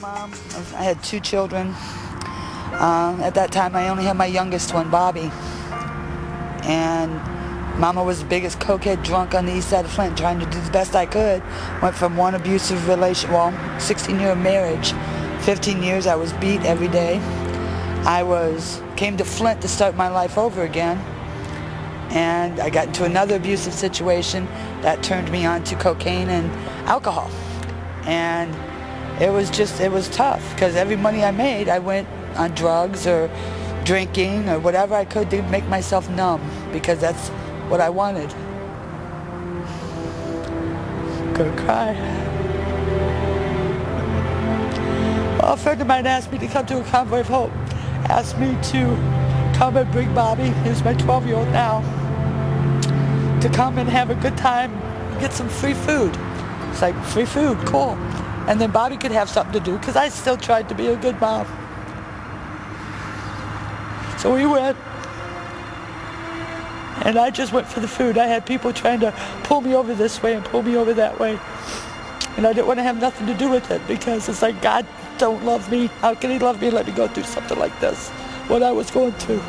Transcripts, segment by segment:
mom. I had two children. Uh, at that time, I only had my youngest one, Bobby. And Mama was the biggest cokehead drunk on the east side of Flint, trying to do the best I could. Went from one abusive relation, well, 16 year marriage, 15 years I was beat every day. I was came to Flint to start my life over again, and I got into another abusive situation that turned me on to cocaine and alcohol, and it was just it was tough because every money I made I went on drugs or drinking or whatever I could to make myself numb because that's what I wanted. Gonna cry. Well, a friend of mine asked me to come to a convoy of hope. Asked me to come and bring Bobby, who's my 12-year-old now, to come and have a good time, get some free food. It's like, free food, cool. And then Bobby could have something to do because I still tried to be a good mom. So we went. And I just went for the food. I had people trying to pull me over this way and pull me over that way. And I didn't want to have nothing to do with it because it's like, God don't love me. How can he love me and let me go through something like this? What I was going through.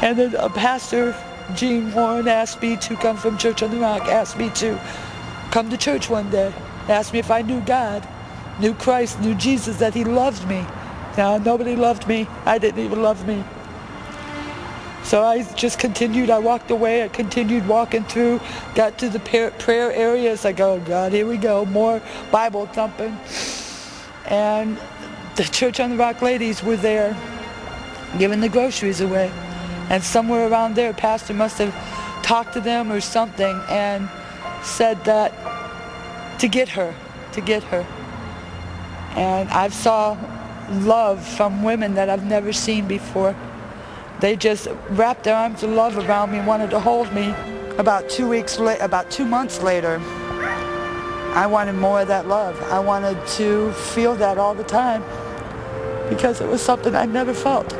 And then a pastor, Gene Warren, asked me to come from Church on the Rock, asked me to come to church one day, asked me if I knew God, knew Christ, knew Jesus, that he loved me. Now, nobody loved me. I didn't even love me. So I just continued. I walked away. I continued walking through, got to the prayer areas. I go, oh God, here we go, more Bible thumping. And the Church on the Rock ladies were there giving the groceries away. And somewhere around there, pastor must have talked to them or something and said that to get her, to get her. And I saw love from women that I've never seen before. They just wrapped their arms of love around me wanted to hold me. About two weeks later, about two months later, I wanted more of that love. I wanted to feel that all the time because it was something I never felt.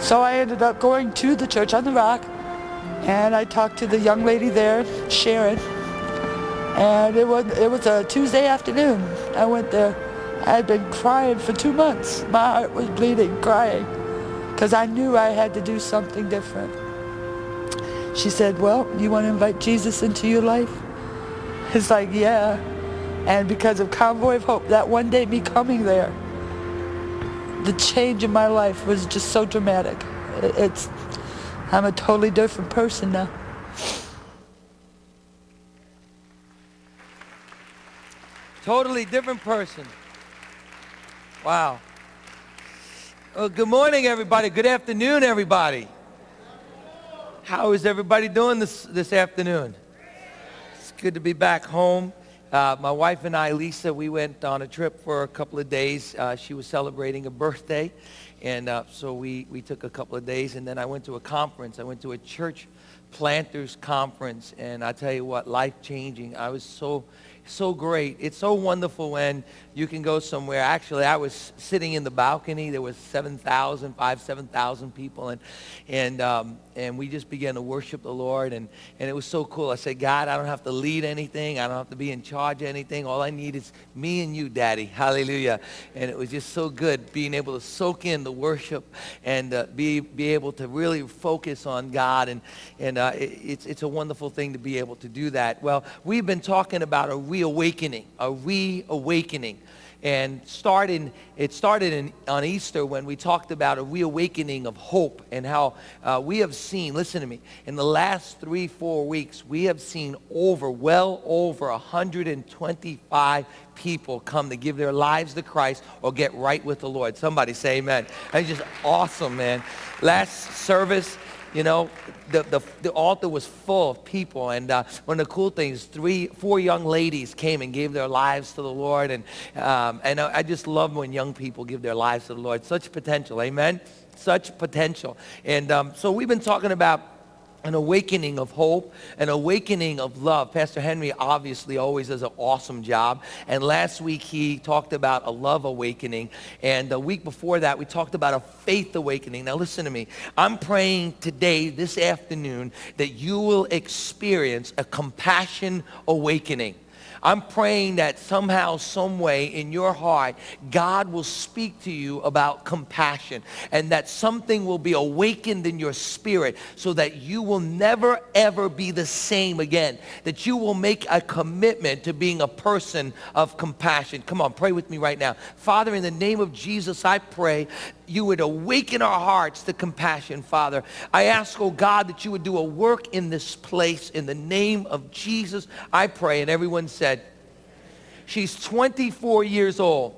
So I ended up going to the church on the rock and I talked to the young lady there, Sharon, and it was, it was a Tuesday afternoon. I went there. I had been crying for two months. My heart was bleeding, crying, because I knew I had to do something different. She said, well, you want to invite Jesus into your life? It's like, yeah. And because of Convoy of Hope, that one day me coming there, the change in my life was just so dramatic. It's, I'm a totally different person now. Totally different person. Wow. Well, good morning, everybody. Good afternoon, everybody. How is everybody doing this, this afternoon? It's good to be back home. Uh, my wife and I, Lisa, we went on a trip for a couple of days. Uh, she was celebrating a birthday, and uh, so we, we took a couple of days, and then I went to a conference. I went to a church planters conference, and I tell you what, life-changing. I was so so great. It's so wonderful when you can go somewhere. Actually, I was sitting in the balcony. There was 7,000, 5, 7,000 people. And, and, um, and we just began to worship the Lord. And, and it was so cool. I said, God, I don't have to lead anything. I don't have to be in charge of anything. All I need is me and you, Daddy. Hallelujah. And it was just so good being able to soak in the worship and uh, be, be able to really focus on God. And, and uh, it, it's, it's a wonderful thing to be able to do that. Well, we've been talking about a reawakening, a reawakening and starting, it started in, on Easter when we talked about a reawakening of hope and how uh, we have seen, listen to me, in the last three, four weeks, we have seen over, well over 125 people come to give their lives to Christ or get right with the Lord. Somebody say amen. It's just awesome, man. Last service, you know, the, the, the altar was full of people. And uh, one of the cool things, three, four young ladies came and gave their lives to the Lord. And, um, and I just love when young people give their lives to the Lord. Such potential, amen? Such potential. And um, so we've been talking about an awakening of hope, an awakening of love. Pastor Henry obviously always does an awesome job. And last week he talked about a love awakening. And the week before that we talked about a faith awakening. Now listen to me. I'm praying today, this afternoon, that you will experience a compassion awakening. I'm praying that somehow, some way in your heart, God will speak to you about compassion and that something will be awakened in your spirit so that you will never, ever be the same again. That you will make a commitment to being a person of compassion. Come on, pray with me right now. Father, in the name of Jesus, I pray you would awaken our hearts to compassion, Father. I ask, oh God, that you would do a work in this place in the name of Jesus. I pray. And everyone said, she's 24 years old.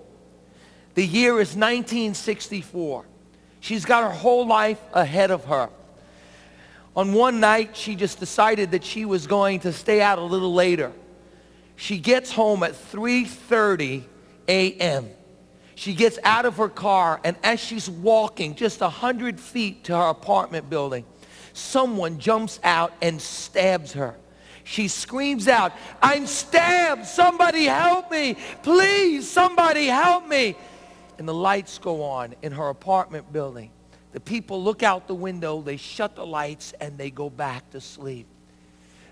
The year is 1964. She's got her whole life ahead of her. On one night, she just decided that she was going to stay out a little later. She gets home at 3.30 a.m. She gets out of her car, and as she's walking just 100 feet to her apartment building, someone jumps out and stabs her. She screams out, I'm stabbed! Somebody help me! Please, somebody help me! And the lights go on in her apartment building. The people look out the window, they shut the lights, and they go back to sleep.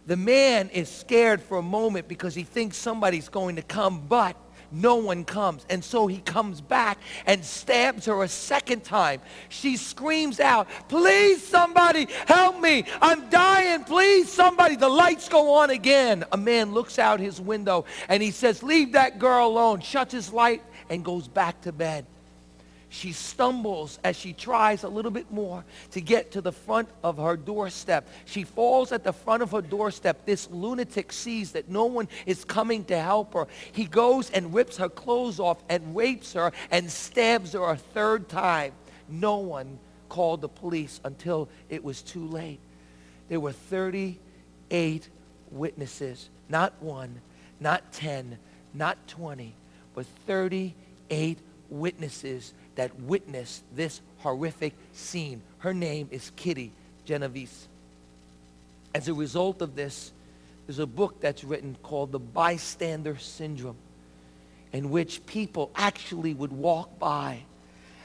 The man is scared for a moment because he thinks somebody's going to come, but no one comes. And so he comes back and stabs her a second time. She screams out, please somebody help me. I'm dying. Please somebody. The lights go on again. A man looks out his window and he says, leave that girl alone. Shuts his light and goes back to bed. She stumbles as she tries a little bit more to get to the front of her doorstep. She falls at the front of her doorstep. This lunatic sees that no one is coming to help her. He goes and rips her clothes off and rapes her and stabs her a third time. No one called the police until it was too late. There were 38 witnesses, not one, not 10, not 20, but 38 witnesses that witnessed this horrific scene. Her name is Kitty Genovese. As a result of this, there's a book that's written called The Bystander Syndrome, in which people actually would walk by,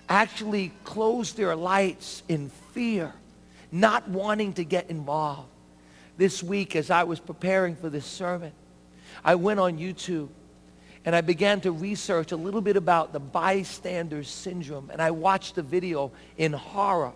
actually close their lights in fear, not wanting to get involved. This week, as I was preparing for this sermon, I went on YouTube and I began to research a little bit about the bystander syndrome. And I watched the video in horror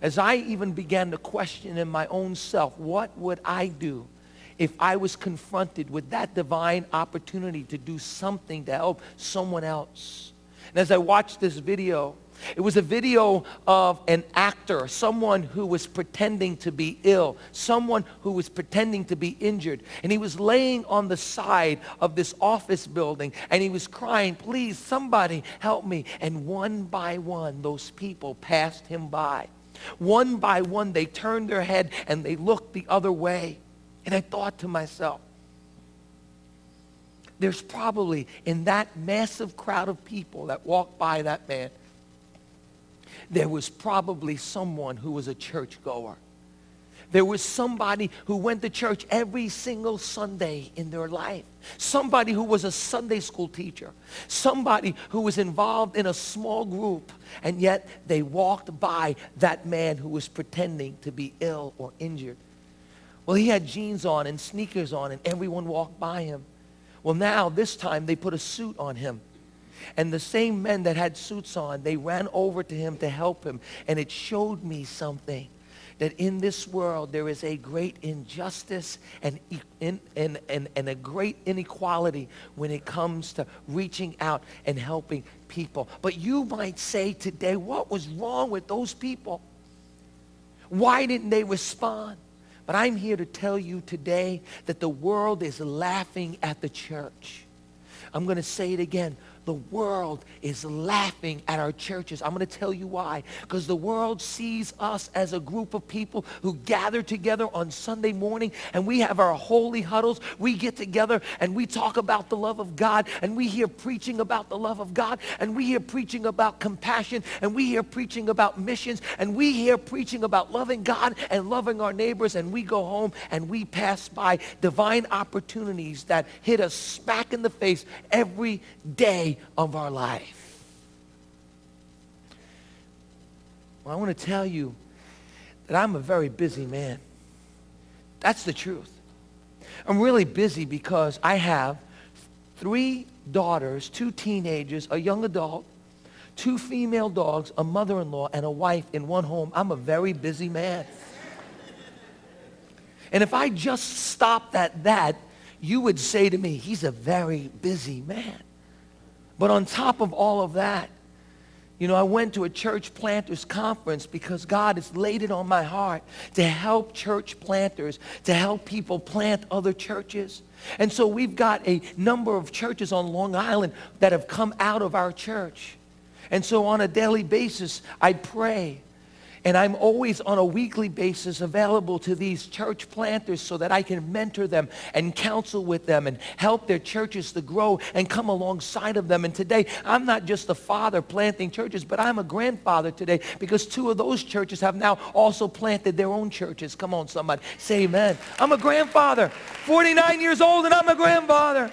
as I even began to question in my own self, what would I do if I was confronted with that divine opportunity to do something to help someone else? And as I watched this video, it was a video of an actor, someone who was pretending to be ill, someone who was pretending to be injured. And he was laying on the side of this office building and he was crying, please, somebody help me. And one by one, those people passed him by. One by one, they turned their head and they looked the other way. And I thought to myself, there's probably in that massive crowd of people that walked by that man, there was probably someone who was a churchgoer. There was somebody who went to church every single Sunday in their life. Somebody who was a Sunday school teacher. Somebody who was involved in a small group. And yet they walked by that man who was pretending to be ill or injured. Well, he had jeans on and sneakers on and everyone walked by him. Well, now this time they put a suit on him. And the same men that had suits on, they ran over to him to help him. And it showed me something that in this world there is a great injustice and, and, and, and, a great inequality when it comes to reaching out and helping people. But you might say today, what was wrong with those people? Why didn't they respond? But I'm here to tell you today that the world is laughing at the church. I'm going to say it again the world is laughing at our churches. I'm going to tell you why. Because the world sees us as a group of people who gather together on Sunday morning and we have our holy huddles. We get together and we talk about the love of God and we hear preaching about the love of God and we hear preaching about compassion and we hear preaching about missions and we hear preaching about loving God and loving our neighbors and we go home and we pass by divine opportunities that hit us smack in the face every day of our life. Well, I want to tell you that I'm a very busy man. That's the truth. I'm really busy because I have three daughters, two teenagers, a young adult, two female dogs, a mother-in-law, and a wife in one home. I'm a very busy man. And if I just stopped at that, you would say to me, he's a very busy man. But on top of all of that, you know, I went to a church planters conference because God has laid it on my heart to help church planters, to help people plant other churches. And so we've got a number of churches on Long Island that have come out of our church. And so on a daily basis, I pray and I'm always on a weekly basis available to these church planters so that I can mentor them and counsel with them and help their churches to grow and come alongside of them. And today, I'm not just a father planting churches, but I'm a grandfather today because two of those churches have now also planted their own churches. Come on, somebody. Say amen. I'm a grandfather, 49 years old, and I'm a grandfather.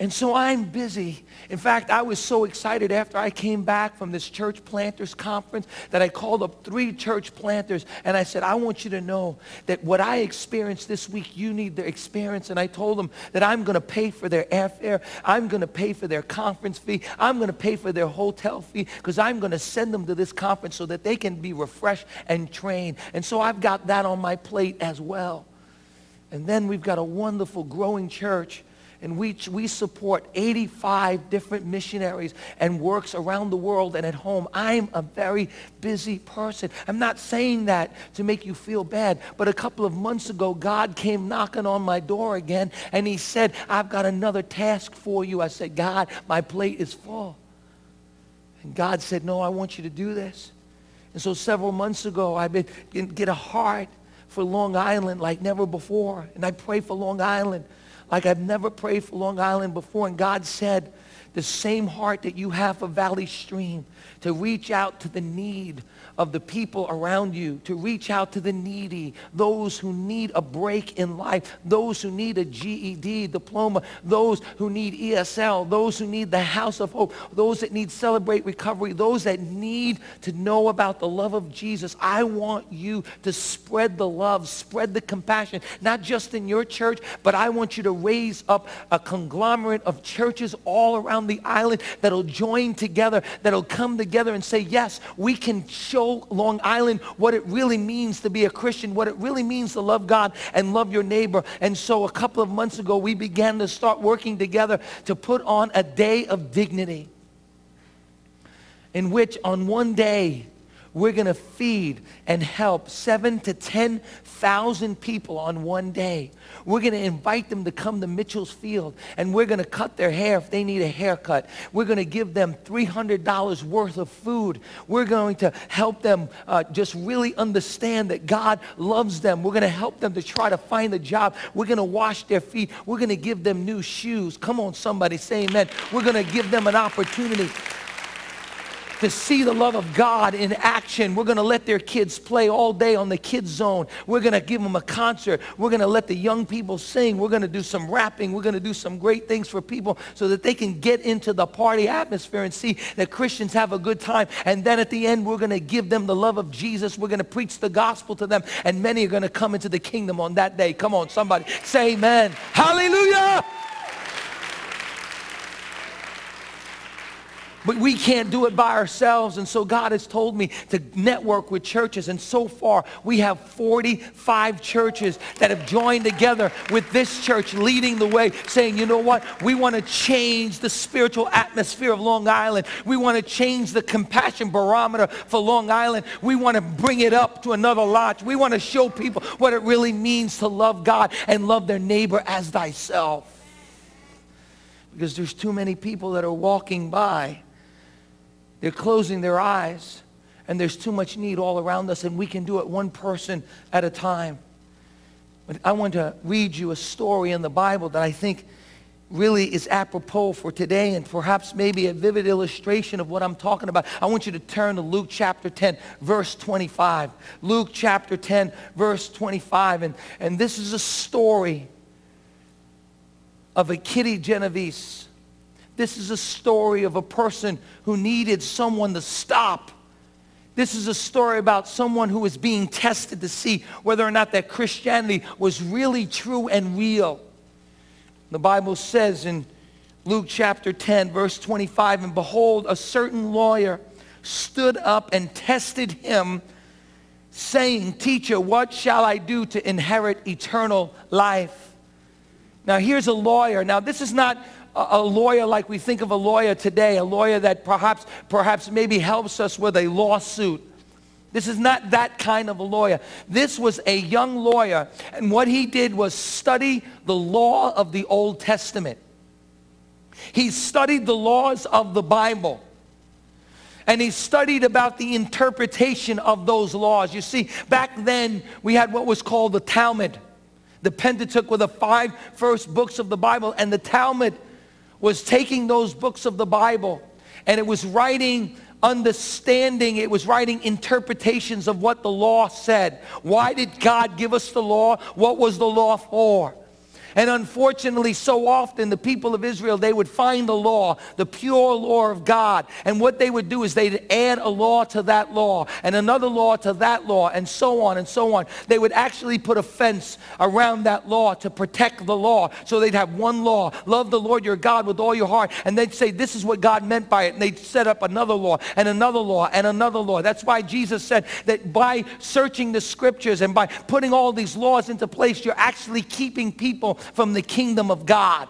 And so I'm busy in fact, I was so excited after I came back from this church planters conference that I called up three church planters and I said, I want you to know that what I experienced this week, you need to experience. And I told them that I'm going to pay for their airfare. I'm going to pay for their conference fee. I'm going to pay for their hotel fee because I'm going to send them to this conference so that they can be refreshed and trained. And so I've got that on my plate as well. And then we've got a wonderful growing church and we, we support 85 different missionaries and works around the world and at home. I'm a very busy person. I'm not saying that to make you feel bad, but a couple of months ago, God came knocking on my door again, and he said, I've got another task for you. I said, God, my plate is full. And God said, no, I want you to do this. And so several months ago, I been get a heart for Long Island like never before. And I pray for Long Island like I've never prayed for Long Island before. And God said, the same heart that you have for Valley Stream, to reach out to the need of the people around you, to reach out to the needy, those who need a break in life, those who need a GED diploma, those who need ESL, those who need the house of hope, those that need celebrate recovery, those that need to know about the love of Jesus. I want you to spread the love, spread the compassion, not just in your church, but I want you to raise up a conglomerate of churches all around the island that'll join together, that'll come together and say, yes, we can Long Island what it really means to be a Christian, what it really means to love God and love your neighbor. And so a couple of months ago, we began to start working together to put on a day of dignity in which on one day, we're going to feed and help seven to 10,000 people on one day. We're going to invite them to come to Mitchell's Field and we're going to cut their hair if they need a haircut. We're going to give them $300 worth of food. We're going to help them uh, just really understand that God loves them. We're going to help them to try to find a job. We're going to wash their feet. We're going to give them new shoes. Come on, somebody say amen. We're going to give them an opportunity to see the love of God in action. We're going to let their kids play all day on the kids zone. We're going to give them a concert. We're going to let the young people sing. We're going to do some rapping. We're going to do some great things for people so that they can get into the party atmosphere and see that Christians have a good time. And then at the end, we're going to give them the love of Jesus. We're going to preach the gospel to them. And many are going to come into the kingdom on that day. Come on, somebody say amen. Hallelujah. But we can't do it by ourselves. And so God has told me to network with churches. And so far, we have 45 churches that have joined together with this church leading the way, saying, you know what? We want to change the spiritual atmosphere of Long Island. We want to change the compassion barometer for Long Island. We want to bring it up to another notch. We want to show people what it really means to love God and love their neighbor as thyself. Because there's too many people that are walking by they're closing their eyes, and there's too much need all around us, and we can do it one person at a time. But I want to read you a story in the Bible that I think really is apropos for today and perhaps maybe a vivid illustration of what I'm talking about. I want you to turn to Luke chapter 10, verse 25. Luke chapter 10, verse 25. And, and this is a story of a Kitty Genovese this is a story of a person who needed someone to stop. This is a story about someone who was being tested to see whether or not that Christianity was really true and real. The Bible says in Luke chapter 10, verse 25, and behold, a certain lawyer stood up and tested him, saying, Teacher, what shall I do to inherit eternal life? Now, here's a lawyer. Now, this is not a lawyer like we think of a lawyer today, a lawyer that perhaps, perhaps maybe helps us with a lawsuit. This is not that kind of a lawyer. This was a young lawyer, and what he did was study the law of the Old Testament. He studied the laws of the Bible. And he studied about the interpretation of those laws. You see, back then we had what was called the Talmud. The Pentateuch were the five first books of the Bible, and the Talmud was taking those books of the Bible and it was writing understanding, it was writing interpretations of what the law said. Why did God give us the law? What was the law for? And unfortunately, so often the people of Israel, they would find the law, the pure law of God. And what they would do is they'd add a law to that law and another law to that law and so on and so on. They would actually put a fence around that law to protect the law. So they'd have one law, love the Lord your God with all your heart. And they'd say, this is what God meant by it. And they'd set up another law and another law and another law. That's why Jesus said that by searching the scriptures and by putting all these laws into place, you're actually keeping people from the kingdom of God.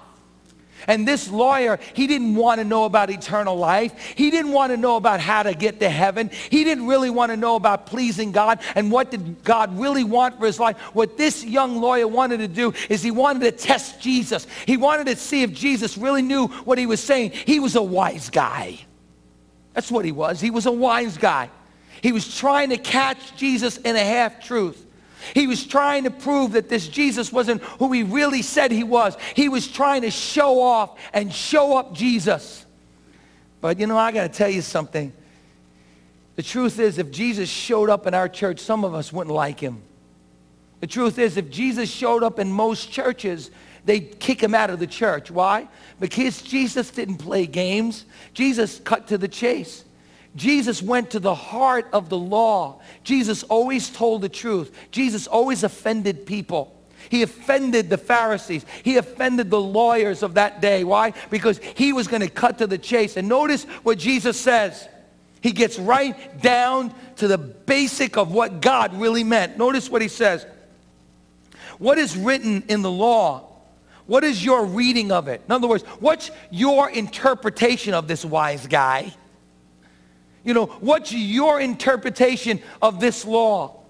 And this lawyer, he didn't want to know about eternal life. He didn't want to know about how to get to heaven. He didn't really want to know about pleasing God and what did God really want for his life. What this young lawyer wanted to do is he wanted to test Jesus. He wanted to see if Jesus really knew what he was saying. He was a wise guy. That's what he was. He was a wise guy. He was trying to catch Jesus in a half truth. He was trying to prove that this Jesus wasn't who he really said he was. He was trying to show off and show up Jesus. But you know, I got to tell you something. The truth is, if Jesus showed up in our church, some of us wouldn't like him. The truth is, if Jesus showed up in most churches, they'd kick him out of the church. Why? Because Jesus didn't play games. Jesus cut to the chase. Jesus went to the heart of the law. Jesus always told the truth. Jesus always offended people. He offended the Pharisees. He offended the lawyers of that day. Why? Because he was going to cut to the chase. And notice what Jesus says. He gets right down to the basic of what God really meant. Notice what he says. What is written in the law? What is your reading of it? In other words, what's your interpretation of this wise guy? You know, what's your interpretation of this law?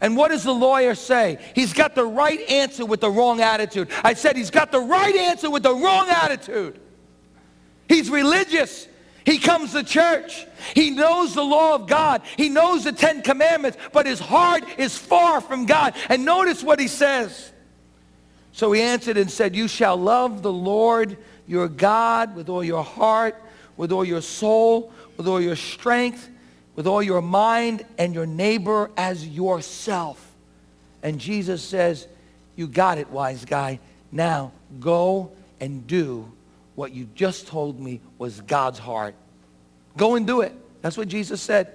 And what does the lawyer say? He's got the right answer with the wrong attitude. I said he's got the right answer with the wrong attitude. He's religious. He comes to church. He knows the law of God. He knows the Ten Commandments, but his heart is far from God. And notice what he says. So he answered and said, You shall love the Lord your God with all your heart, with all your soul, with all your strength, with all your mind, and your neighbor as yourself. And Jesus says, You got it, wise guy. Now go and do what you just told me was God's heart. Go and do it. That's what Jesus said.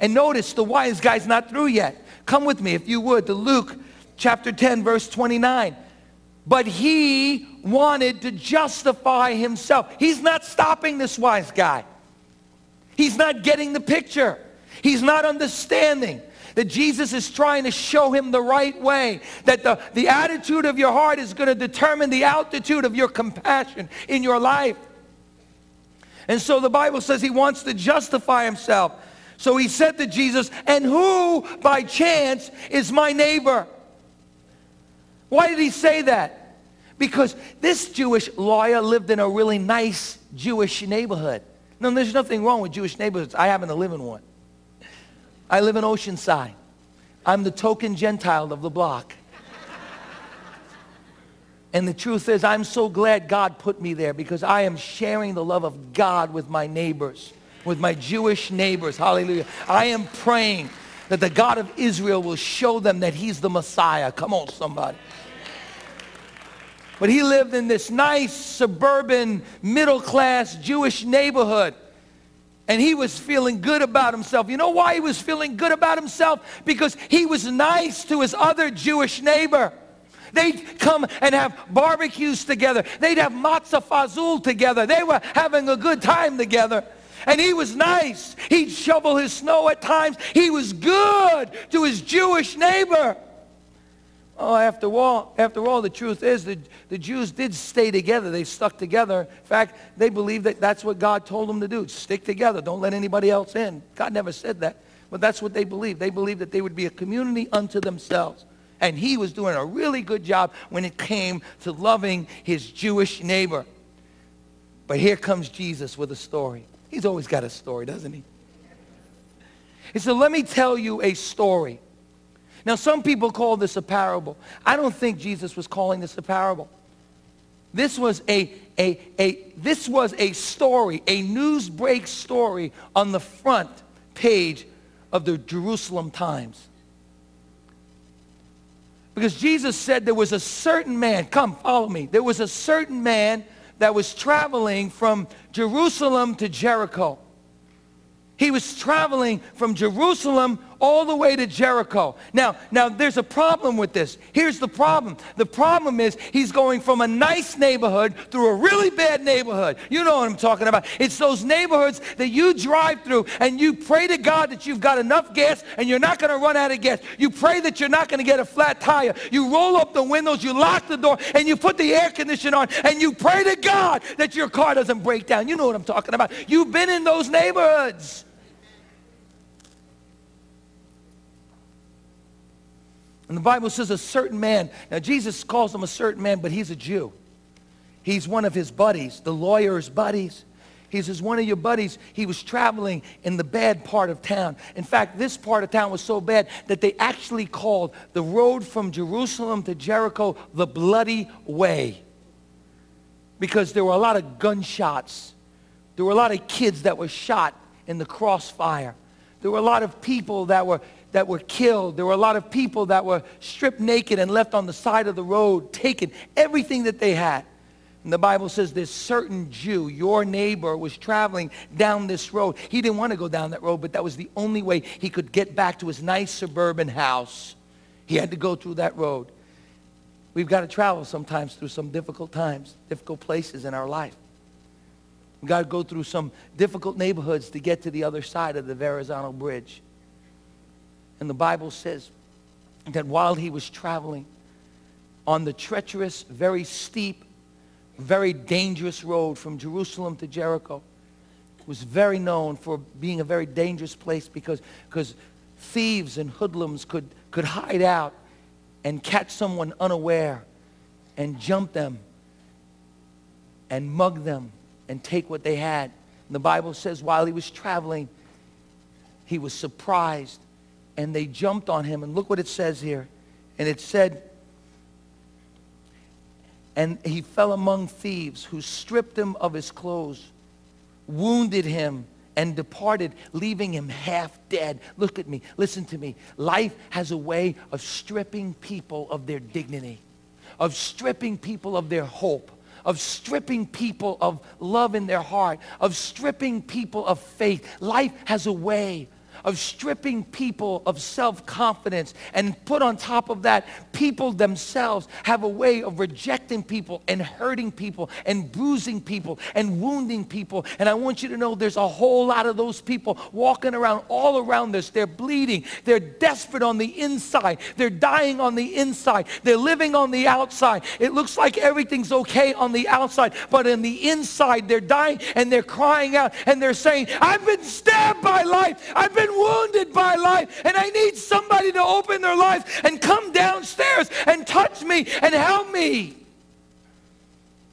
And notice the wise guy's not through yet. Come with me, if you would, to Luke chapter 10, verse 29. But he wanted to justify himself. He's not stopping this wise guy. He's not getting the picture. He's not understanding that Jesus is trying to show him the right way, that the, the attitude of your heart is going to determine the altitude of your compassion in your life. And so the Bible says he wants to justify himself. So he said to Jesus, and who by chance is my neighbor? Why did he say that? Because this Jewish lawyer lived in a really nice Jewish neighborhood. No, there's nothing wrong with Jewish neighborhoods. I happen to live in one. I live in Oceanside. I'm the token Gentile of the block. And the truth is, I'm so glad God put me there because I am sharing the love of God with my neighbors, with my Jewish neighbors. Hallelujah. I am praying that the God of Israel will show them that he's the Messiah. Come on, somebody. But he lived in this nice suburban middle class Jewish neighborhood. And he was feeling good about himself. You know why he was feeling good about himself? Because he was nice to his other Jewish neighbor. They'd come and have barbecues together. They'd have matzah fazul together. They were having a good time together. And he was nice. He'd shovel his snow at times. He was good to his Jewish neighbor. Oh, after all, after all, the truth is that the Jews did stay together. They stuck together. In fact, they believed that that's what God told them to do. Stick together. Don't let anybody else in. God never said that. But that's what they believed. They believed that they would be a community unto themselves. And he was doing a really good job when it came to loving his Jewish neighbor. But here comes Jesus with a story. He's always got a story, doesn't he? He said, let me tell you a story. Now, some people call this a parable. I don't think Jesus was calling this a parable. This was a, a, a, this was a story, a news break story on the front page of the Jerusalem Times. Because Jesus said there was a certain man, come follow me, there was a certain man that was traveling from Jerusalem to Jericho. He was traveling from Jerusalem all the way to Jericho. Now, now there's a problem with this. Here's the problem. The problem is he's going from a nice neighborhood through a really bad neighborhood. You know what I'm talking about. It's those neighborhoods that you drive through and you pray to God that you've got enough gas and you're not going to run out of gas. You pray that you're not going to get a flat tire. You roll up the windows, you lock the door, and you put the air conditioner on and you pray to God that your car doesn't break down. You know what I'm talking about. You've been in those neighborhoods. And the Bible says a certain man. Now, Jesus calls him a certain man, but he's a Jew. He's one of his buddies, the lawyer's buddies. He says, one of your buddies, he was traveling in the bad part of town. In fact, this part of town was so bad that they actually called the road from Jerusalem to Jericho the Bloody Way. Because there were a lot of gunshots. There were a lot of kids that were shot in the crossfire. There were a lot of people that were that were killed. There were a lot of people that were stripped naked and left on the side of the road, taken everything that they had. And the Bible says this certain Jew, your neighbor, was traveling down this road. He didn't want to go down that road, but that was the only way he could get back to his nice suburban house. He had to go through that road. We've got to travel sometimes through some difficult times, difficult places in our life. We've got to go through some difficult neighborhoods to get to the other side of the Verrazano Bridge. And the Bible says that while he was traveling on the treacherous, very steep, very dangerous road from Jerusalem to Jericho, was very known for being a very dangerous place because, because thieves and hoodlums could, could hide out and catch someone unaware and jump them and mug them and take what they had. And the Bible says while he was traveling, he was surprised and they jumped on him. And look what it says here. And it said, and he fell among thieves who stripped him of his clothes, wounded him, and departed, leaving him half dead. Look at me. Listen to me. Life has a way of stripping people of their dignity, of stripping people of their hope of stripping people of love in their heart, of stripping people of faith. Life has a way of stripping people of self-confidence and put on top of that, people themselves have a way of rejecting people and hurting people and bruising people and wounding people. And I want you to know there's a whole lot of those people walking around all around us. They're bleeding. They're desperate on the inside. They're dying on the inside. They're living on the outside. It looks like everything's okay on the outside, but in the inside, they're dying and they're crying out and they're saying, I've been stabbed by life. I've been been wounded by life, and I need somebody to open their life and come downstairs and touch me and help me.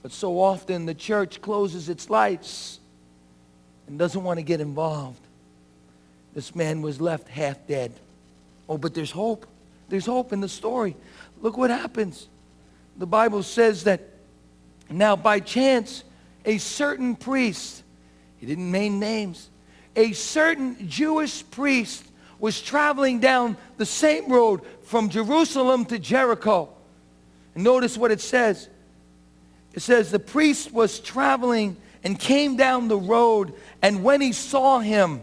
But so often the church closes its lights and doesn't want to get involved. This man was left half dead. Oh, but there's hope. There's hope in the story. Look what happens. The Bible says that now by chance, a certain priest, he didn't name names, a certain Jewish priest was traveling down the same road from Jerusalem to Jericho. And notice what it says. It says, the priest was traveling and came down the road, and when he saw him,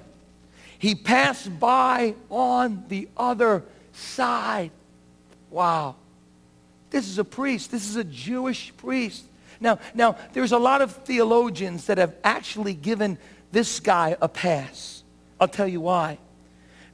he passed by on the other side. Wow. This is a priest. This is a Jewish priest. Now, now there's a lot of theologians that have actually given this guy a pass. I'll tell you why.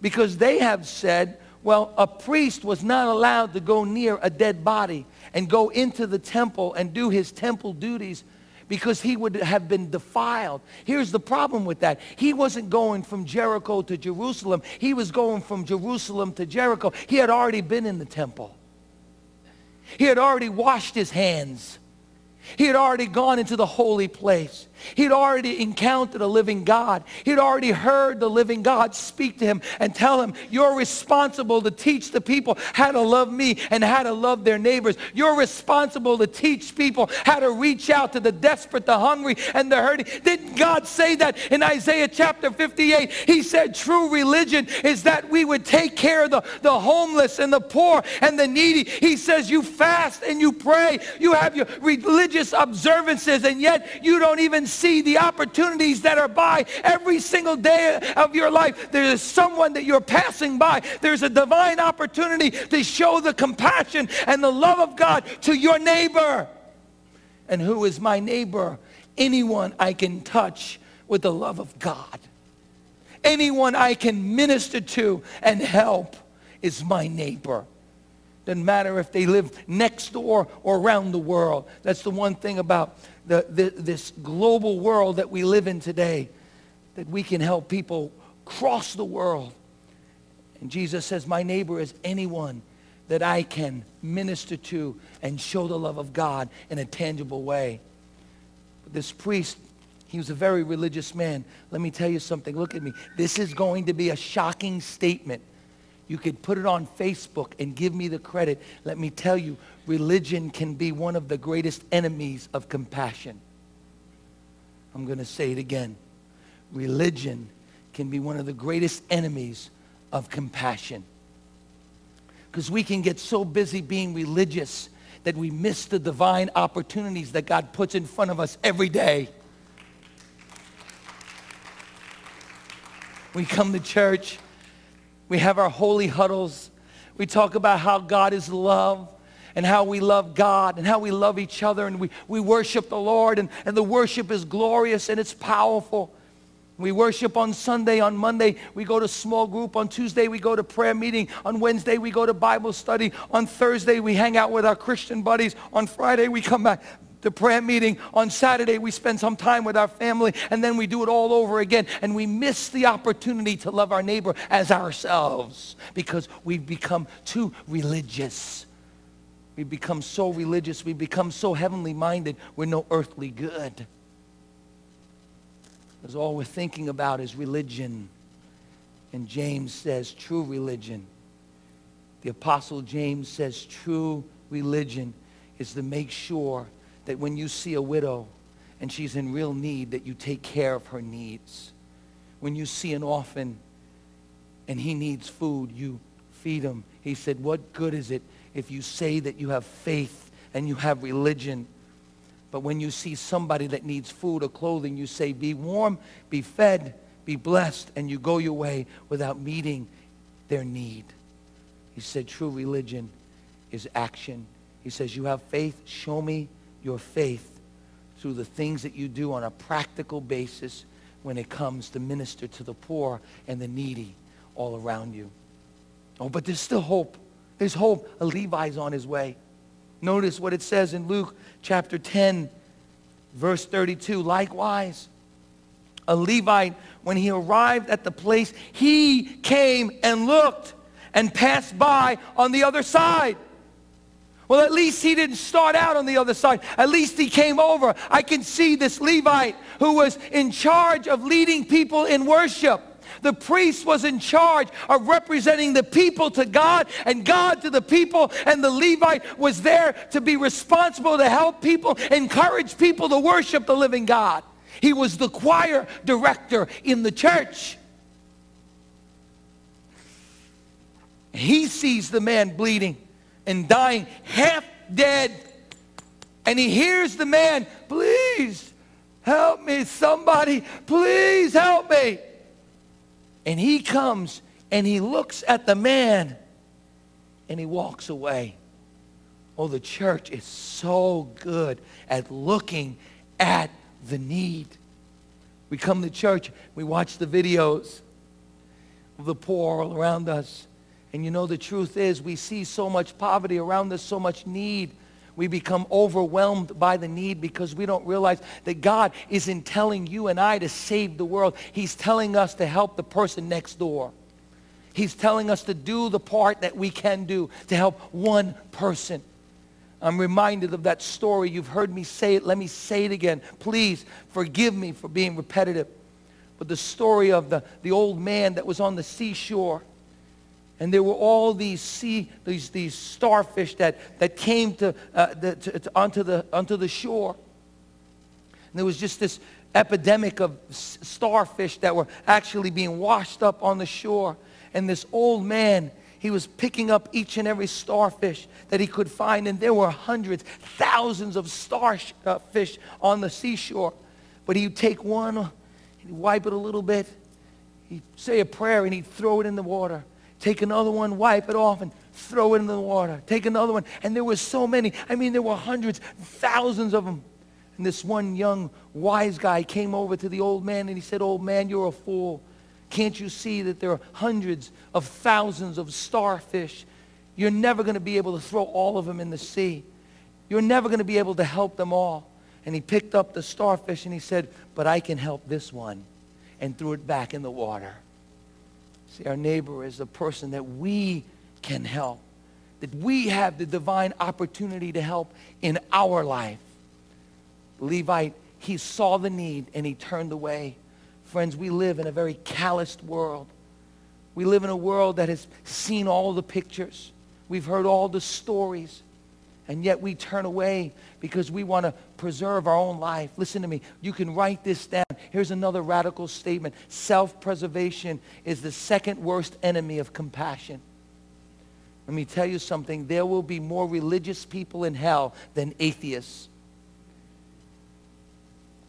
Because they have said, well, a priest was not allowed to go near a dead body and go into the temple and do his temple duties because he would have been defiled. Here's the problem with that. He wasn't going from Jericho to Jerusalem. He was going from Jerusalem to Jericho. He had already been in the temple. He had already washed his hands. He had already gone into the holy place. He'd already encountered a living God. He'd already heard the living God speak to him and tell him, You're responsible to teach the people how to love me and how to love their neighbors. You're responsible to teach people how to reach out to the desperate, the hungry, and the hurting. Didn't God say that in Isaiah chapter 58? He said, True religion is that we would take care of the, the homeless and the poor and the needy. He says, You fast and you pray, you have your religious observances, and yet you don't even see the opportunities that are by every single day of your life. There is someone that you're passing by. There's a divine opportunity to show the compassion and the love of God to your neighbor. And who is my neighbor? Anyone I can touch with the love of God. Anyone I can minister to and help is my neighbor. Doesn't matter if they live next door or around the world. That's the one thing about the, the, this global world that we live in today, that we can help people cross the world. And Jesus says, My neighbor is anyone that I can minister to and show the love of God in a tangible way. But this priest, he was a very religious man. Let me tell you something. Look at me. This is going to be a shocking statement. You could put it on Facebook and give me the credit. Let me tell you, religion can be one of the greatest enemies of compassion. I'm going to say it again. Religion can be one of the greatest enemies of compassion. Because we can get so busy being religious that we miss the divine opportunities that God puts in front of us every day. We come to church we have our holy huddles. We talk about how God is love and how we love God and how we love each other and we, we worship the Lord and, and the worship is glorious and it's powerful. We worship on Sunday, on Monday we go to small group, on Tuesday we go to prayer meeting, on Wednesday we go to Bible study, on Thursday we hang out with our Christian buddies, on Friday we come back the prayer meeting. On Saturday, we spend some time with our family, and then we do it all over again. And we miss the opportunity to love our neighbor as ourselves because we've become too religious. We've become so religious. We've become so heavenly minded. We're no earthly good. Because all we're thinking about is religion. And James says true religion. The Apostle James says true religion is to make sure that when you see a widow and she's in real need, that you take care of her needs. When you see an orphan and he needs food, you feed him. He said, what good is it if you say that you have faith and you have religion, but when you see somebody that needs food or clothing, you say, be warm, be fed, be blessed, and you go your way without meeting their need. He said, true religion is action. He says, you have faith, show me your faith through the things that you do on a practical basis when it comes to minister to the poor and the needy all around you. Oh, but there's still hope. There's hope. A Levi's on his way. Notice what it says in Luke chapter 10, verse 32. Likewise, a Levite, when he arrived at the place, he came and looked and passed by on the other side. Well, at least he didn't start out on the other side. At least he came over. I can see this Levite who was in charge of leading people in worship. The priest was in charge of representing the people to God and God to the people. And the Levite was there to be responsible to help people, encourage people to worship the living God. He was the choir director in the church. He sees the man bleeding and dying, half dead. And he hears the man, please help me, somebody, please help me. And he comes and he looks at the man and he walks away. Oh, the church is so good at looking at the need. We come to church, we watch the videos of the poor all around us. And you know, the truth is, we see so much poverty around us, so much need. We become overwhelmed by the need because we don't realize that God isn't telling you and I to save the world. He's telling us to help the person next door. He's telling us to do the part that we can do to help one person. I'm reminded of that story. You've heard me say it. Let me say it again. Please forgive me for being repetitive. But the story of the, the old man that was on the seashore. And there were all these sea, these, these starfish that, that came to, uh, the, to, to, onto, the, onto the shore. And there was just this epidemic of starfish that were actually being washed up on the shore. And this old man, he was picking up each and every starfish that he could find, and there were hundreds, thousands of starfish uh, on the seashore. But he'd take one, he'd wipe it a little bit, he'd say a prayer, and he'd throw it in the water. Take another one, wipe it off, and throw it in the water. Take another one. And there were so many. I mean, there were hundreds, thousands of them. And this one young wise guy came over to the old man and he said, Old man, you're a fool. Can't you see that there are hundreds of thousands of starfish? You're never going to be able to throw all of them in the sea. You're never going to be able to help them all. And he picked up the starfish and he said, but I can help this one. And threw it back in the water. See, our neighbor is the person that we can help. That we have the divine opportunity to help in our life. Levite, he saw the need and he turned away. Friends, we live in a very calloused world. We live in a world that has seen all the pictures. We've heard all the stories. And yet we turn away because we want to preserve our own life. Listen to me. You can write this down. Here's another radical statement. Self-preservation is the second worst enemy of compassion. Let me tell you something. There will be more religious people in hell than atheists.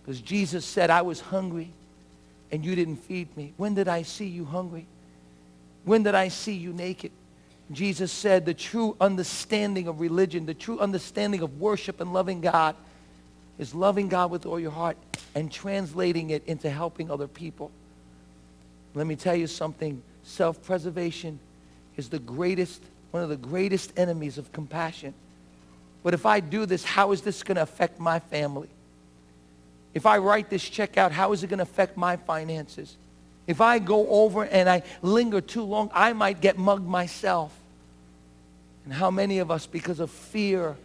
Because Jesus said, I was hungry and you didn't feed me? When did I see you hungry? When did I see you naked? Jesus said the true understanding of religion, the true understanding of worship and loving God is loving God with all your heart and translating it into helping other people. Let me tell you something. Self-preservation is the greatest, one of the greatest enemies of compassion. But if I do this, how is this going to affect my family? If I write this check out, how is it going to affect my finances? If I go over and I linger too long, I might get mugged myself. And how many of us, because of fear,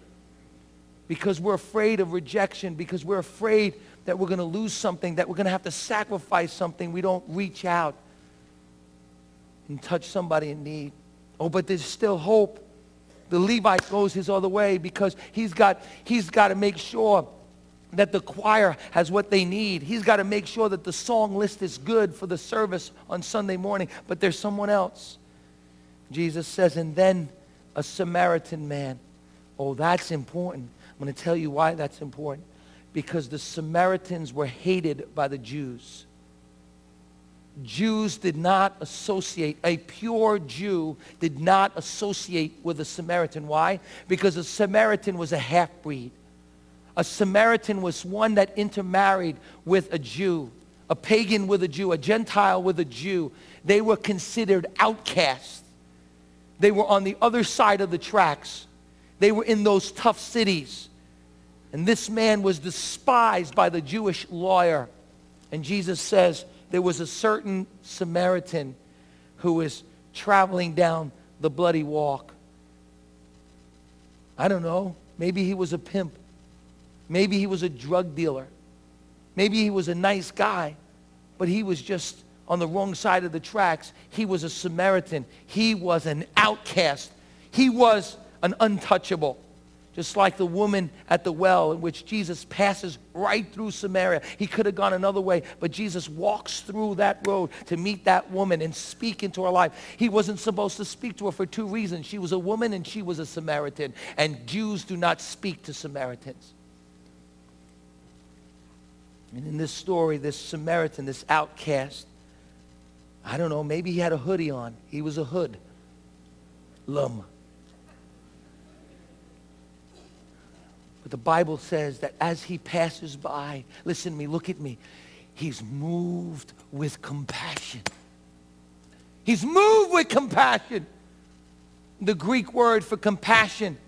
because we're afraid of rejection, because we're afraid that we're going to lose something, that we're going to have to sacrifice something, we don't reach out and touch somebody in need. Oh, but there's still hope. The Levite goes his other way because he's got, he's got to make sure that the choir has what they need. He's got to make sure that the song list is good for the service on Sunday morning, but there's someone else. Jesus says, and then a Samaritan man. Oh, that's important. I'm going to tell you why that's important. Because the Samaritans were hated by the Jews. Jews did not associate, a pure Jew did not associate with a Samaritan. Why? Because a Samaritan was a half-breed. A Samaritan was one that intermarried with a Jew, a pagan with a Jew, a Gentile with a Jew. They were considered outcasts. They were on the other side of the tracks. They were in those tough cities. And this man was despised by the Jewish lawyer. And Jesus says there was a certain Samaritan who was traveling down the bloody walk. I don't know. Maybe he was a pimp. Maybe he was a drug dealer. Maybe he was a nice guy, but he was just on the wrong side of the tracks. He was a Samaritan. He was an outcast. He was an untouchable. Just like the woman at the well in which Jesus passes right through Samaria. He could have gone another way, but Jesus walks through that road to meet that woman and speak into her life. He wasn't supposed to speak to her for two reasons. She was a woman and she was a Samaritan. And Jews do not speak to Samaritans. And in this story, this Samaritan, this outcast, I don't know, maybe he had a hoodie on. He was a hood. Lum. But the Bible says that as he passes by, listen to me, look at me, he's moved with compassion. He's moved with compassion. The Greek word for compassion,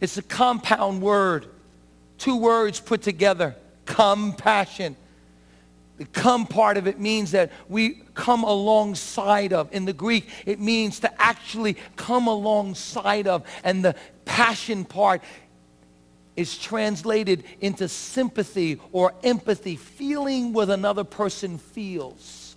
it's a compound word. Two words put together, compassion. The come part of it means that we come alongside of. In the Greek, it means to actually come alongside of. And the passion part is translated into sympathy or empathy, feeling what another person feels,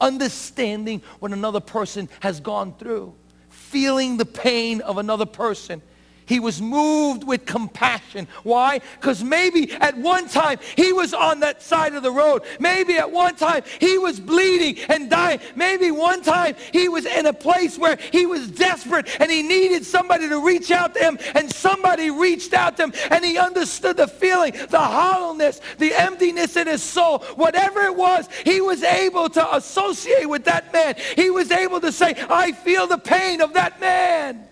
understanding what another person has gone through, feeling the pain of another person. He was moved with compassion. Why? Because maybe at one time he was on that side of the road. Maybe at one time he was bleeding and dying. Maybe one time he was in a place where he was desperate and he needed somebody to reach out to him and somebody reached out to him and he understood the feeling, the hollowness, the emptiness in his soul. Whatever it was, he was able to associate with that man. He was able to say, I feel the pain of that man.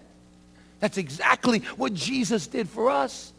That's exactly what Jesus did for us.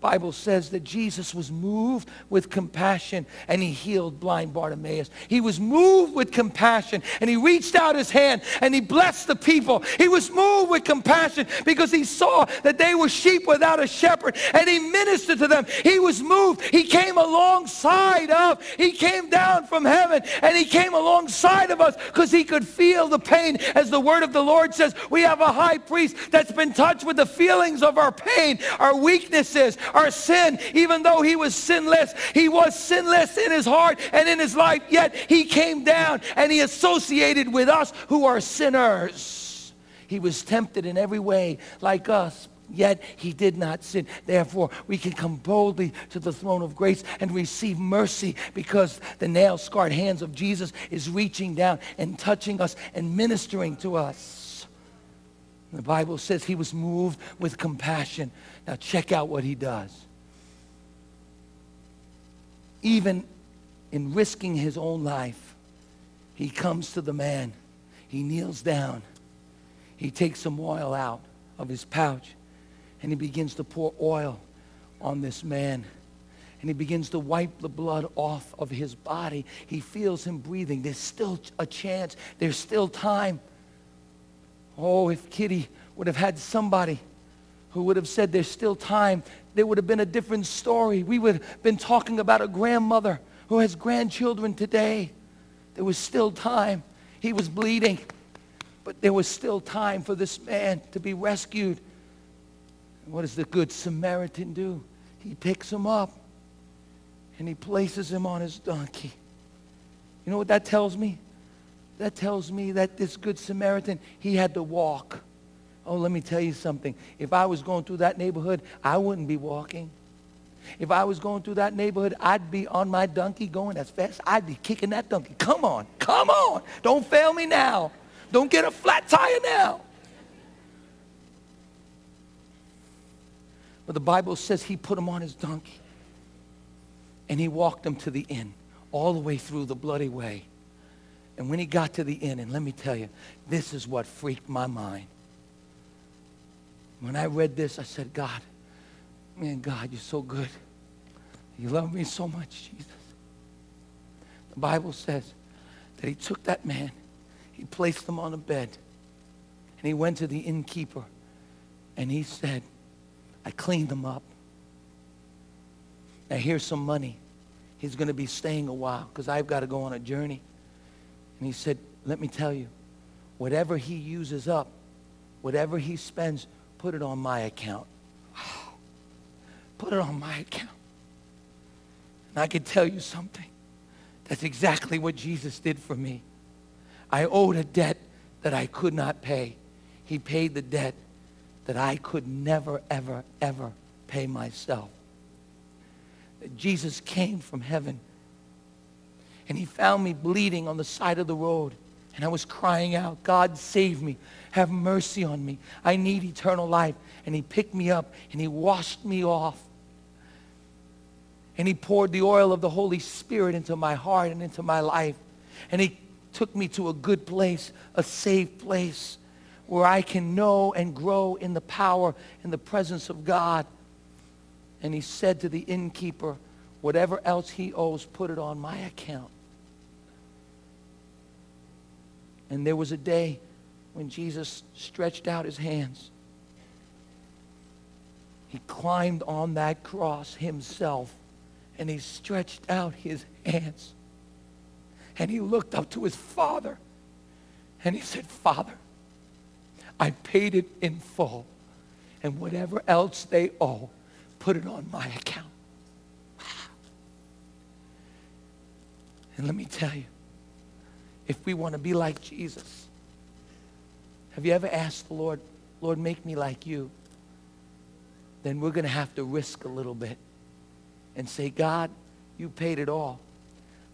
Bible says that Jesus was moved with compassion and he healed blind Bartimaeus. He was moved with compassion and he reached out his hand and he blessed the people. He was moved with compassion because he saw that they were sheep without a shepherd and he ministered to them. He was moved. He came alongside of, he came down from heaven and he came alongside of us because he could feel the pain. As the word of the Lord says, we have a high priest that's been touched with the feelings of our pain, our weaknesses, our sin, even though he was sinless. He was sinless in his heart and in his life, yet he came down and he associated with us who are sinners. He was tempted in every way like us, yet he did not sin. Therefore, we can come boldly to the throne of grace and receive mercy because the nail scarred hands of Jesus is reaching down and touching us and ministering to us. The Bible says he was moved with compassion. Now, check out what he does. Even in risking his own life, he comes to the man. He kneels down. He takes some oil out of his pouch and he begins to pour oil on this man. And he begins to wipe the blood off of his body. He feels him breathing. There's still a chance. There's still time. Oh, if Kitty would have had somebody who would have said there's still time, there would have been a different story. We would have been talking about a grandmother who has grandchildren today. There was still time. He was bleeding, but there was still time for this man to be rescued. What does the good Samaritan do? He picks him up and he places him on his donkey. You know what that tells me? That tells me that this good Samaritan, he had to walk. Oh, let me tell you something. If I was going through that neighborhood, I wouldn't be walking. If I was going through that neighborhood, I'd be on my donkey going as fast. I'd be kicking that donkey. Come on, come on. Don't fail me now. Don't get a flat tire now. But the Bible says he put him on his donkey and he walked him to the inn all the way through the bloody way. And when he got to the inn, and let me tell you, this is what freaked my mind. When I read this, I said, God, man, God, you're so good. You love me so much, Jesus. The Bible says that he took that man, he placed him on a bed, and he went to the innkeeper, and he said, I cleaned him up. Now here's some money. He's going to be staying a while because I've got to go on a journey. And he said, let me tell you, whatever he uses up, whatever he spends, put it on my account. Put it on my account. And I can tell you something. That's exactly what Jesus did for me. I owed a debt that I could not pay. He paid the debt that I could never, ever, ever pay myself. Jesus came from heaven and he found me bleeding on the side of the road. And I was crying out, God, save me. Have mercy on me. I need eternal life. And he picked me up and he washed me off. And he poured the oil of the Holy Spirit into my heart and into my life. And he took me to a good place, a safe place where I can know and grow in the power and the presence of God. And he said to the innkeeper, whatever else he owes, put it on my account. And there was a day when Jesus stretched out his hands. He climbed on that cross himself and he stretched out his hands. And he looked up to his father and he said, Father, I paid it in full. And whatever else they owe, put it on my account. And let me tell you, if we want to be like Jesus, have you ever asked the Lord, Lord, make me like you? Then we're going to have to risk a little bit and say, God, you paid it all.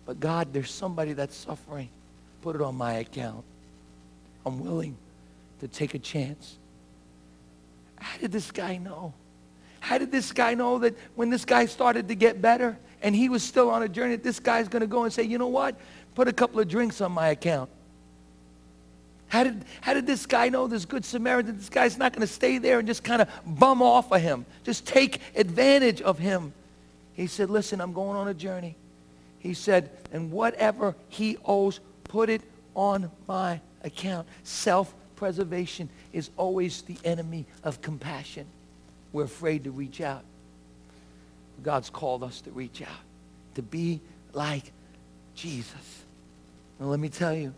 But God, there's somebody that's suffering. Put it on my account. I'm willing to take a chance. How did this guy know? How did this guy know that when this guy started to get better and he was still on a journey, this guy's going to go and say, you know what? Put a couple of drinks on my account. How did, how did this guy know this good Samaritan? This guy's not going to stay there and just kind of bum off of him. Just take advantage of him. He said, listen, I'm going on a journey. He said, and whatever he owes, put it on my account. Self-preservation is always the enemy of compassion. We're afraid to reach out. God's called us to reach out, to be like Jesus. Now let me tell you,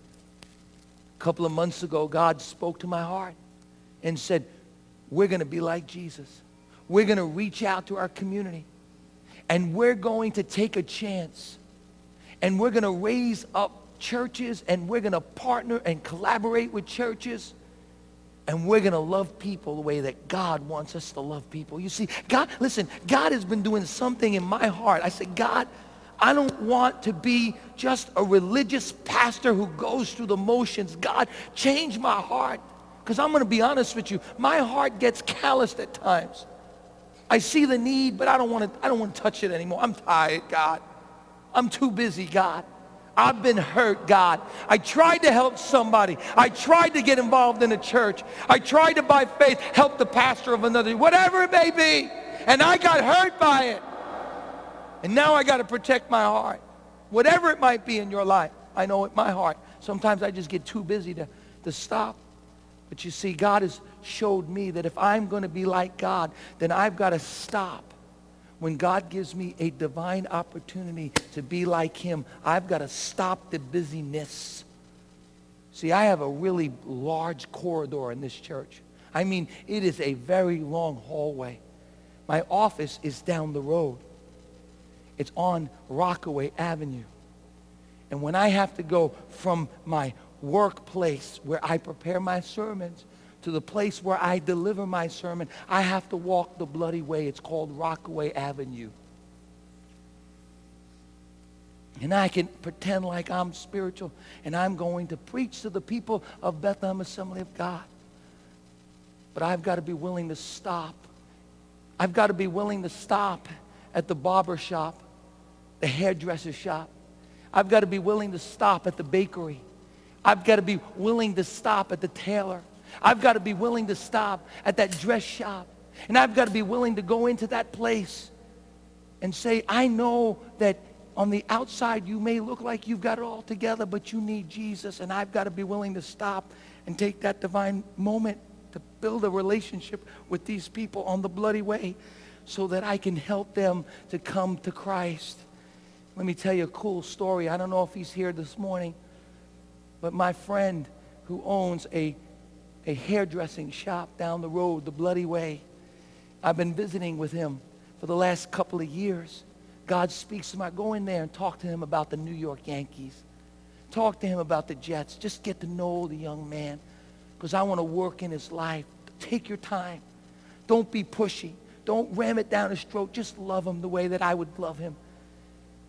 a couple of months ago, God spoke to my heart and said, we're going to be like Jesus. We're going to reach out to our community. And we're going to take a chance. And we're going to raise up churches and we're going to partner and collaborate with churches. And we're going to love people the way that God wants us to love people. You see, God, listen, God has been doing something in my heart. I said, God, I don't want to be just a religious pastor who goes through the motions. God, change my heart. Because I'm going to be honest with you, my heart gets calloused at times. I see the need, but I don't want to, I don't want to touch it anymore. I'm tired, God. I'm too busy, God. I've been hurt, God. I tried to help somebody. I tried to get involved in a church. I tried to, by faith, help the pastor of another, whatever it may be. And I got hurt by it. And now I got to protect my heart. Whatever it might be in your life, I know it my heart. Sometimes I just get too busy to, to stop. But you see, God has showed me that if I'm going to be like God, then I've got to stop. When God gives me a divine opportunity to be like him, I've got to stop the busyness. See, I have a really large corridor in this church. I mean, it is a very long hallway. My office is down the road. It's on Rockaway Avenue. And when I have to go from my workplace where I prepare my sermons to the place where I deliver my sermon, I have to walk the bloody way. It's called Rockaway Avenue. And I can pretend like I'm spiritual and I'm going to preach to the people of Bethlehem Assembly of God. But I've got to be willing to stop. I've got to be willing to stop at the barber shop the hairdresser shop. I've got to be willing to stop at the bakery. I've got to be willing to stop at the tailor. I've got to be willing to stop at that dress shop. And I've got to be willing to go into that place and say, I know that on the outside you may look like you've got it all together, but you need Jesus. And I've got to be willing to stop and take that divine moment to build a relationship with these people on the bloody way so that I can help them to come to Christ. Let me tell you a cool story. I don't know if he's here this morning, but my friend who owns a, a hairdressing shop down the road, the Bloody Way, I've been visiting with him for the last couple of years. God speaks to him. I go in there and talk to him about the New York Yankees. Talk to him about the Jets. Just get to know the young man because I want to work in his life. Take your time. Don't be pushy. Don't ram it down his throat. Just love him the way that I would love him.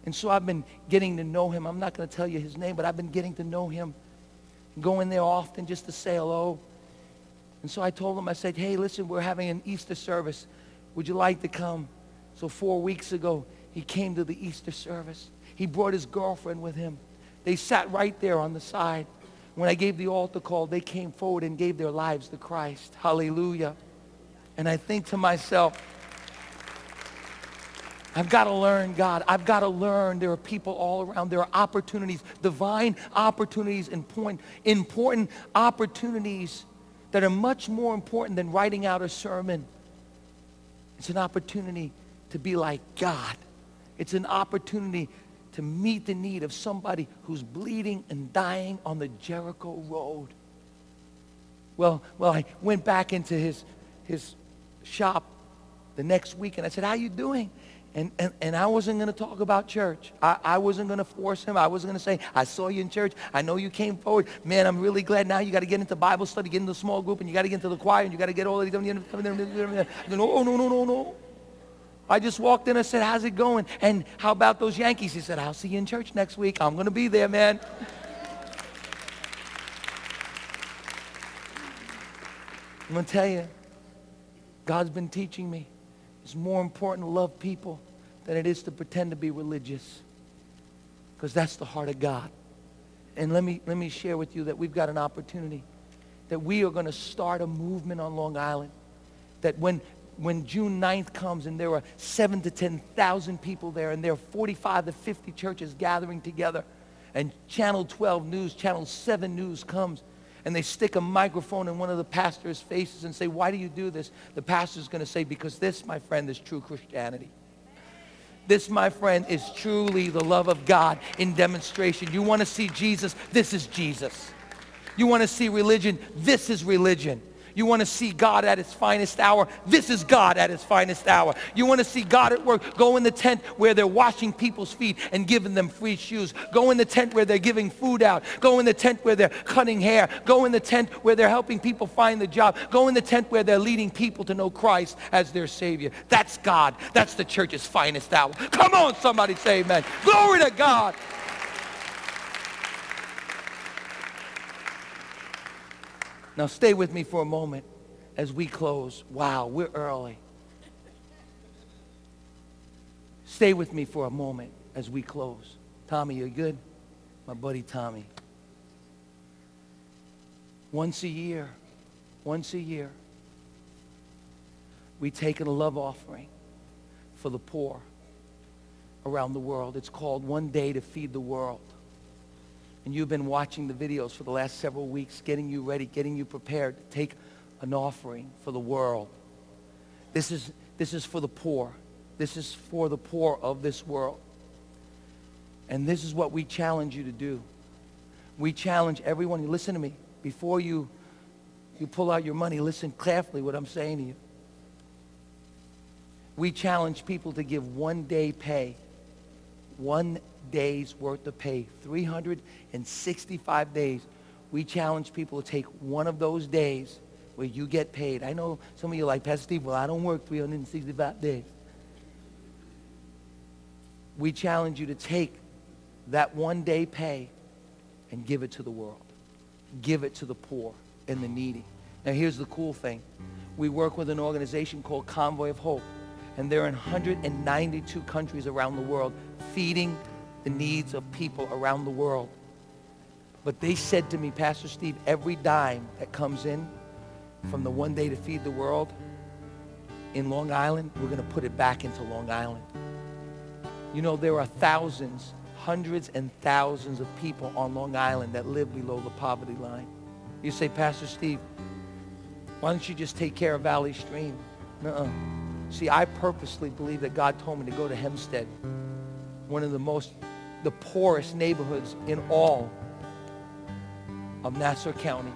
And so I've been getting to know him. I'm not going to tell you his name, but I've been getting to know him. Going there often just to say hello. And so I told him, I said, hey, listen, we're having an Easter service. Would you like to come? So four weeks ago, he came to the Easter service. He brought his girlfriend with him. They sat right there on the side. When I gave the altar call, they came forward and gave their lives to Christ. Hallelujah. And I think to myself, I've got to learn God. I've got to learn there are people all around. There are opportunities, divine opportunities, important, important opportunities that are much more important than writing out a sermon. It's an opportunity to be like God. It's an opportunity to meet the need of somebody who's bleeding and dying on the Jericho road. Well, well, I went back into his, his shop the next week and I said, how you doing? And, and, and I wasn't going to talk about church. I, I wasn't going to force him. I wasn't going to say, I saw you in church. I know you came forward. Man, I'm really glad now you got to get into Bible study, get into the small group, and you got to get into the choir, and you got to get all of these. No, no, no, no, no. I just walked in and said, how's it going? And how about those Yankees? He said, I'll see you in church next week. I'm going to be there, man. I'm going to tell you, God's been teaching me. It's more important to love people than it is to pretend to be religious. Because that's the heart of God. And let me, let me share with you that we've got an opportunity that we are going to start a movement on Long Island. That when, when June 9th comes and there are seven to 10,000 people there and there are 45 to 50 churches gathering together and Channel 12 News, Channel 7 News comes and they stick a microphone in one of the pastor's faces and say, why do you do this? The pastor's going to say, because this, my friend, is true Christianity. This, my friend, is truly the love of God in demonstration. You want to see Jesus? This is Jesus. You want to see religion? This is religion. You want to see God at his finest hour? This is God at his finest hour. You want to see God at work? Go in the tent where they're washing people's feet and giving them free shoes. Go in the tent where they're giving food out. Go in the tent where they're cutting hair. Go in the tent where they're helping people find the job. Go in the tent where they're leading people to know Christ as their Savior. That's God. That's the church's finest hour. Come on, somebody say amen. Glory to God. Now stay with me for a moment as we close. Wow, we're early. Stay with me for a moment as we close. Tommy, you good? My buddy Tommy. Once a year, once a year, we take a love offering for the poor around the world. It's called One Day to Feed the World and you've been watching the videos for the last several weeks, getting you ready, getting you prepared to take an offering for the world. This is, this is for the poor. This is for the poor of this world. And this is what we challenge you to do. We challenge everyone, listen to me, before you, you pull out your money, listen carefully what I'm saying to you. We challenge people to give one day pay. One days worth of pay, 365 days. We challenge people to take one of those days where you get paid. I know some of you are like, Pastor Steve, well, I don't work 365 days. We challenge you to take that one day pay and give it to the world. Give it to the poor and the needy. Now here's the cool thing. We work with an organization called Convoy of Hope, and they're in 192 countries around the world feeding the needs of people around the world. But they said to me, Pastor Steve, every dime that comes in from the one day to feed the world in Long Island, we're going to put it back into Long Island. You know, there are thousands, hundreds and thousands of people on Long Island that live below the poverty line. You say, Pastor Steve, why don't you just take care of Valley Stream? Nuh-uh. See, I purposely believe that God told me to go to Hempstead, one of the most the poorest neighborhoods in all of Nassau County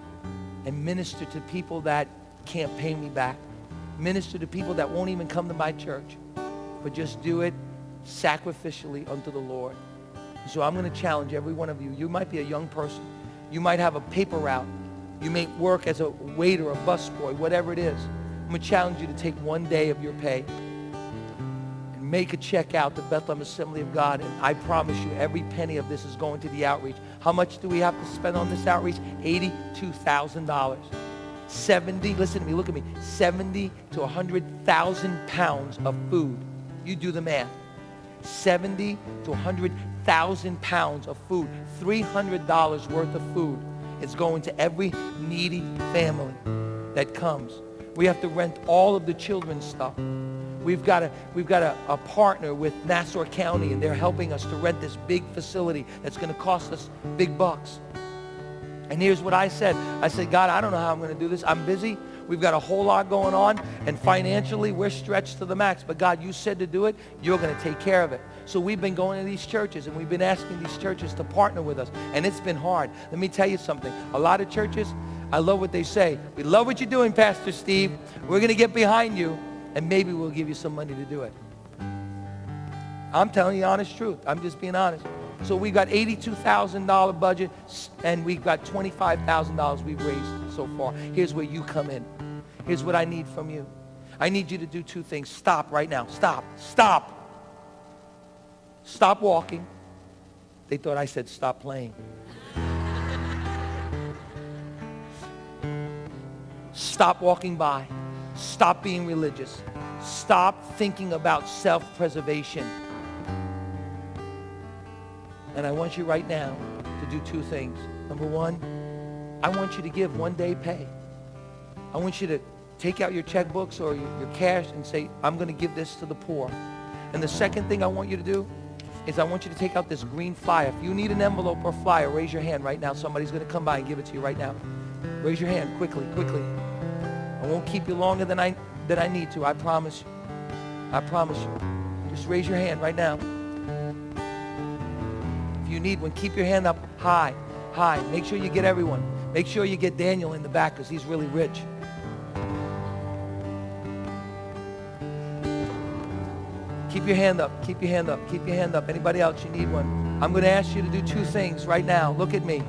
and minister to people that can't pay me back. Minister to people that won't even come to my church, but just do it sacrificially unto the Lord. So I'm going to challenge every one of you. You might be a young person. You might have a paper route. You may work as a waiter, a busboy, whatever it is. I'm going to challenge you to take one day of your pay make a check out to Bethlehem Assembly of God, and I promise you every penny of this is going to the outreach. How much do we have to spend on this outreach? $82,000. 70, listen to me, look at me, 70 to 100,000 pounds of food. You do the math. 70 to 100,000 pounds of food. $300 worth of food is going to every needy family that comes. We have to rent all of the children's stuff. We've got, a, we've got a, a partner with Nassau County, and they're helping us to rent this big facility that's going to cost us big bucks. And here's what I said. I said, God, I don't know how I'm going to do this. I'm busy. We've got a whole lot going on, and financially, we're stretched to the max. But God, you said to do it. You're going to take care of it. So we've been going to these churches, and we've been asking these churches to partner with us. And it's been hard. Let me tell you something. A lot of churches, I love what they say. We love what you're doing, Pastor Steve. We're going to get behind you, and maybe we'll give you some money to do it. I'm telling you honest truth. I'm just being honest. So we got $82,000 budget, and we've got $25,000 we've raised so far. Here's where you come in. Here's what I need from you. I need you to do two things. Stop right now. Stop. Stop. Stop walking. They thought I said stop playing. Stop walking by. Stop being religious. Stop thinking about self-preservation. And I want you right now to do two things. Number one, I want you to give one day pay. I want you to take out your checkbooks or your cash and say, I'm going to give this to the poor. And the second thing I want you to do is I want you to take out this green flyer. If you need an envelope or flyer, raise your hand right now. Somebody's going to come by and give it to you right now. Raise your hand quickly, quickly. I won't keep you longer than I, than I need to. I promise you. I promise you. Just raise your hand right now If you need one, keep your hand up high, high. Make sure you get everyone. Make sure you get Daniel in the back because he's really rich. Keep your hand up. Keep your hand up. Keep your hand up. Anybody else, you need one. I'm going to ask you to do two things right now. Look at me.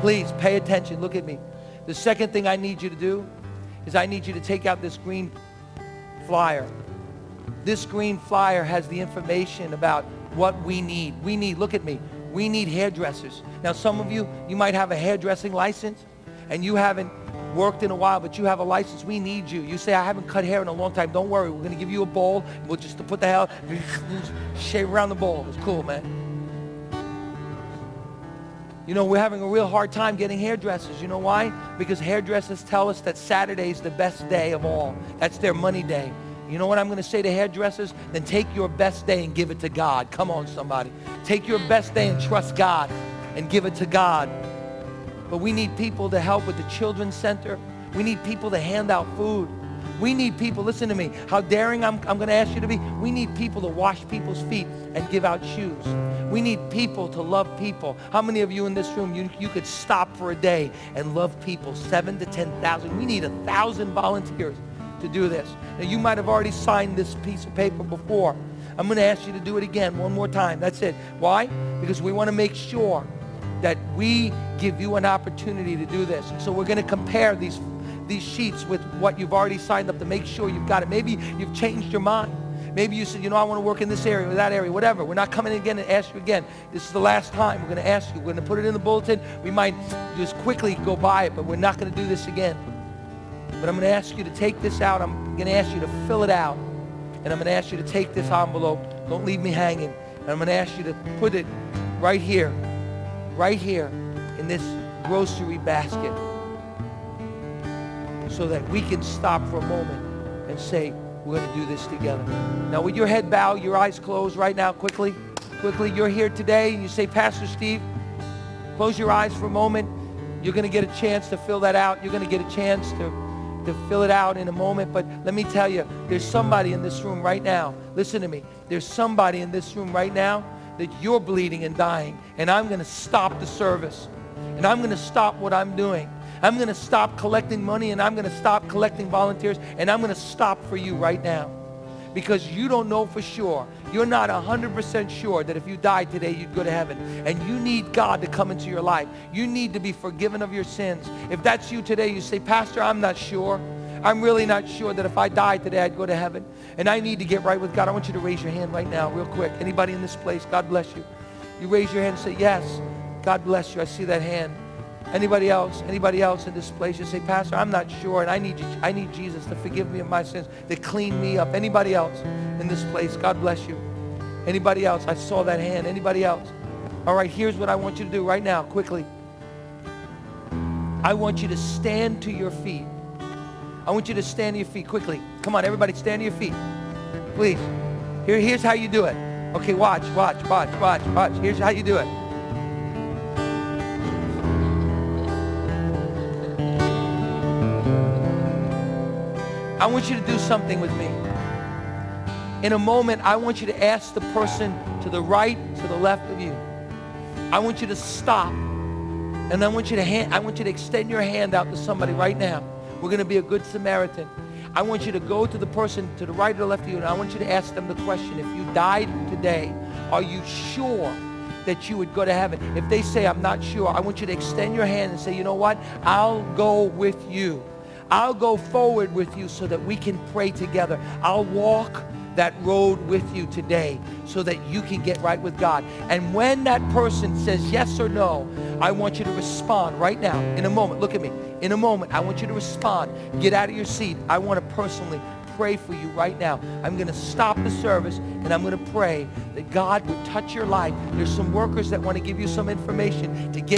Please pay attention. Look at me. The second thing I need you to do is I need you to take out this green flyer. This green flyer has the information about what we need. We need, look at me, we need hairdressers. Now, some of you, you might have a hairdressing license and you haven't worked in a while, but you have a license. We need you. You say, I haven't cut hair in a long time. Don't worry. We're going to give you a bowl. We'll just put the hair, shave around the bowl. It's cool, man. You know, we're having a real hard time getting hairdressers. You know why? Because hairdressers tell us that Saturday is the best day of all. That's their money day. You know what I'm going to say to hairdressers? Then take your best day and give it to God. Come on, somebody. Take your best day and trust God and give it to God. But we need people to help with the children's center. We need people to hand out food. We need people, listen to me, how daring I'm, I'm going to ask you to be. We need people to wash people's feet and give out shoes. We need people to love people. How many of you in this room, you, you could stop for a day and love people? Seven to 10,000. We need a thousand volunteers to do this. Now, you might have already signed this piece of paper before. I'm going to ask you to do it again one more time. That's it. Why? Because we want to make sure that we give you an opportunity to do this. So we're going to compare these, these sheets with what you've already signed up to make sure you've got it. Maybe you've changed your mind. Maybe you said, you know, I want to work in this area or that area, whatever. We're not coming again and ask you again. This is the last time. We're going to ask you. We're going to put it in the bulletin. We might just quickly go by it, but we're not going to do this again. But I'm going to ask you to take this out. I'm going to ask you to fill it out. And I'm going to ask you to take this envelope. Don't leave me hanging. And I'm going to ask you to put it right here, right here in this grocery basket so that we can stop for a moment and say, we're going to do this together. Now, with your head bowed, your eyes closed right now, quickly, quickly. You're here today and you say, Pastor Steve, close your eyes for a moment. You're going to get a chance to fill that out. You're going to get a chance to to fill it out in a moment, but let me tell you, there's somebody in this room right now. Listen to me. There's somebody in this room right now that you're bleeding and dying, and I'm going to stop the service, and I'm going to stop what I'm doing. I'm going to stop collecting money, and I'm going to stop collecting volunteers, and I'm going to stop for you right now because you don't know for sure. You're not 100% sure that if you died today, you'd go to heaven. And you need God to come into your life. You need to be forgiven of your sins. If that's you today, you say, Pastor, I'm not sure. I'm really not sure that if I died today, I'd go to heaven. And I need to get right with God. I want you to raise your hand right now, real quick. Anybody in this place, God bless you. You raise your hand and say, yes, God bless you. I see that hand. Anybody else? Anybody else in this place? You say, Pastor, I'm not sure, and I need you, I need Jesus to forgive me of my sins, to clean me up. Anybody else in this place? God bless you. Anybody else? I saw that hand. Anybody else? All right, here's what I want you to do right now, quickly. I want you to stand to your feet. I want you to stand to your feet quickly. Come on, everybody, stand to your feet. please. Here, here's how you do it. Okay, watch, watch, watch, watch, watch. Here's how you do it. I want you to do something with me. In a moment, I want you to ask the person to the right, to the left of you. I want you to stop. And I want you to hand, I want you to extend your hand out to somebody right now. We're going to be a good Samaritan. I want you to go to the person to the right or the left of you, and I want you to ask them the question, if you died today, are you sure that you would go to heaven? If they say, I'm not sure, I want you to extend your hand and say, you know what? I'll go with you. I'll go forward with you so that we can pray together. I'll walk that road with you today so that you can get right with God. And when that person says yes or no, I want you to respond right now in a moment. Look at me. In a moment, I want you to respond. Get out of your seat. I want to personally pray for you right now. I'm going to stop the service and I'm going to pray that God would touch your life. There's some workers that want to give you some information to get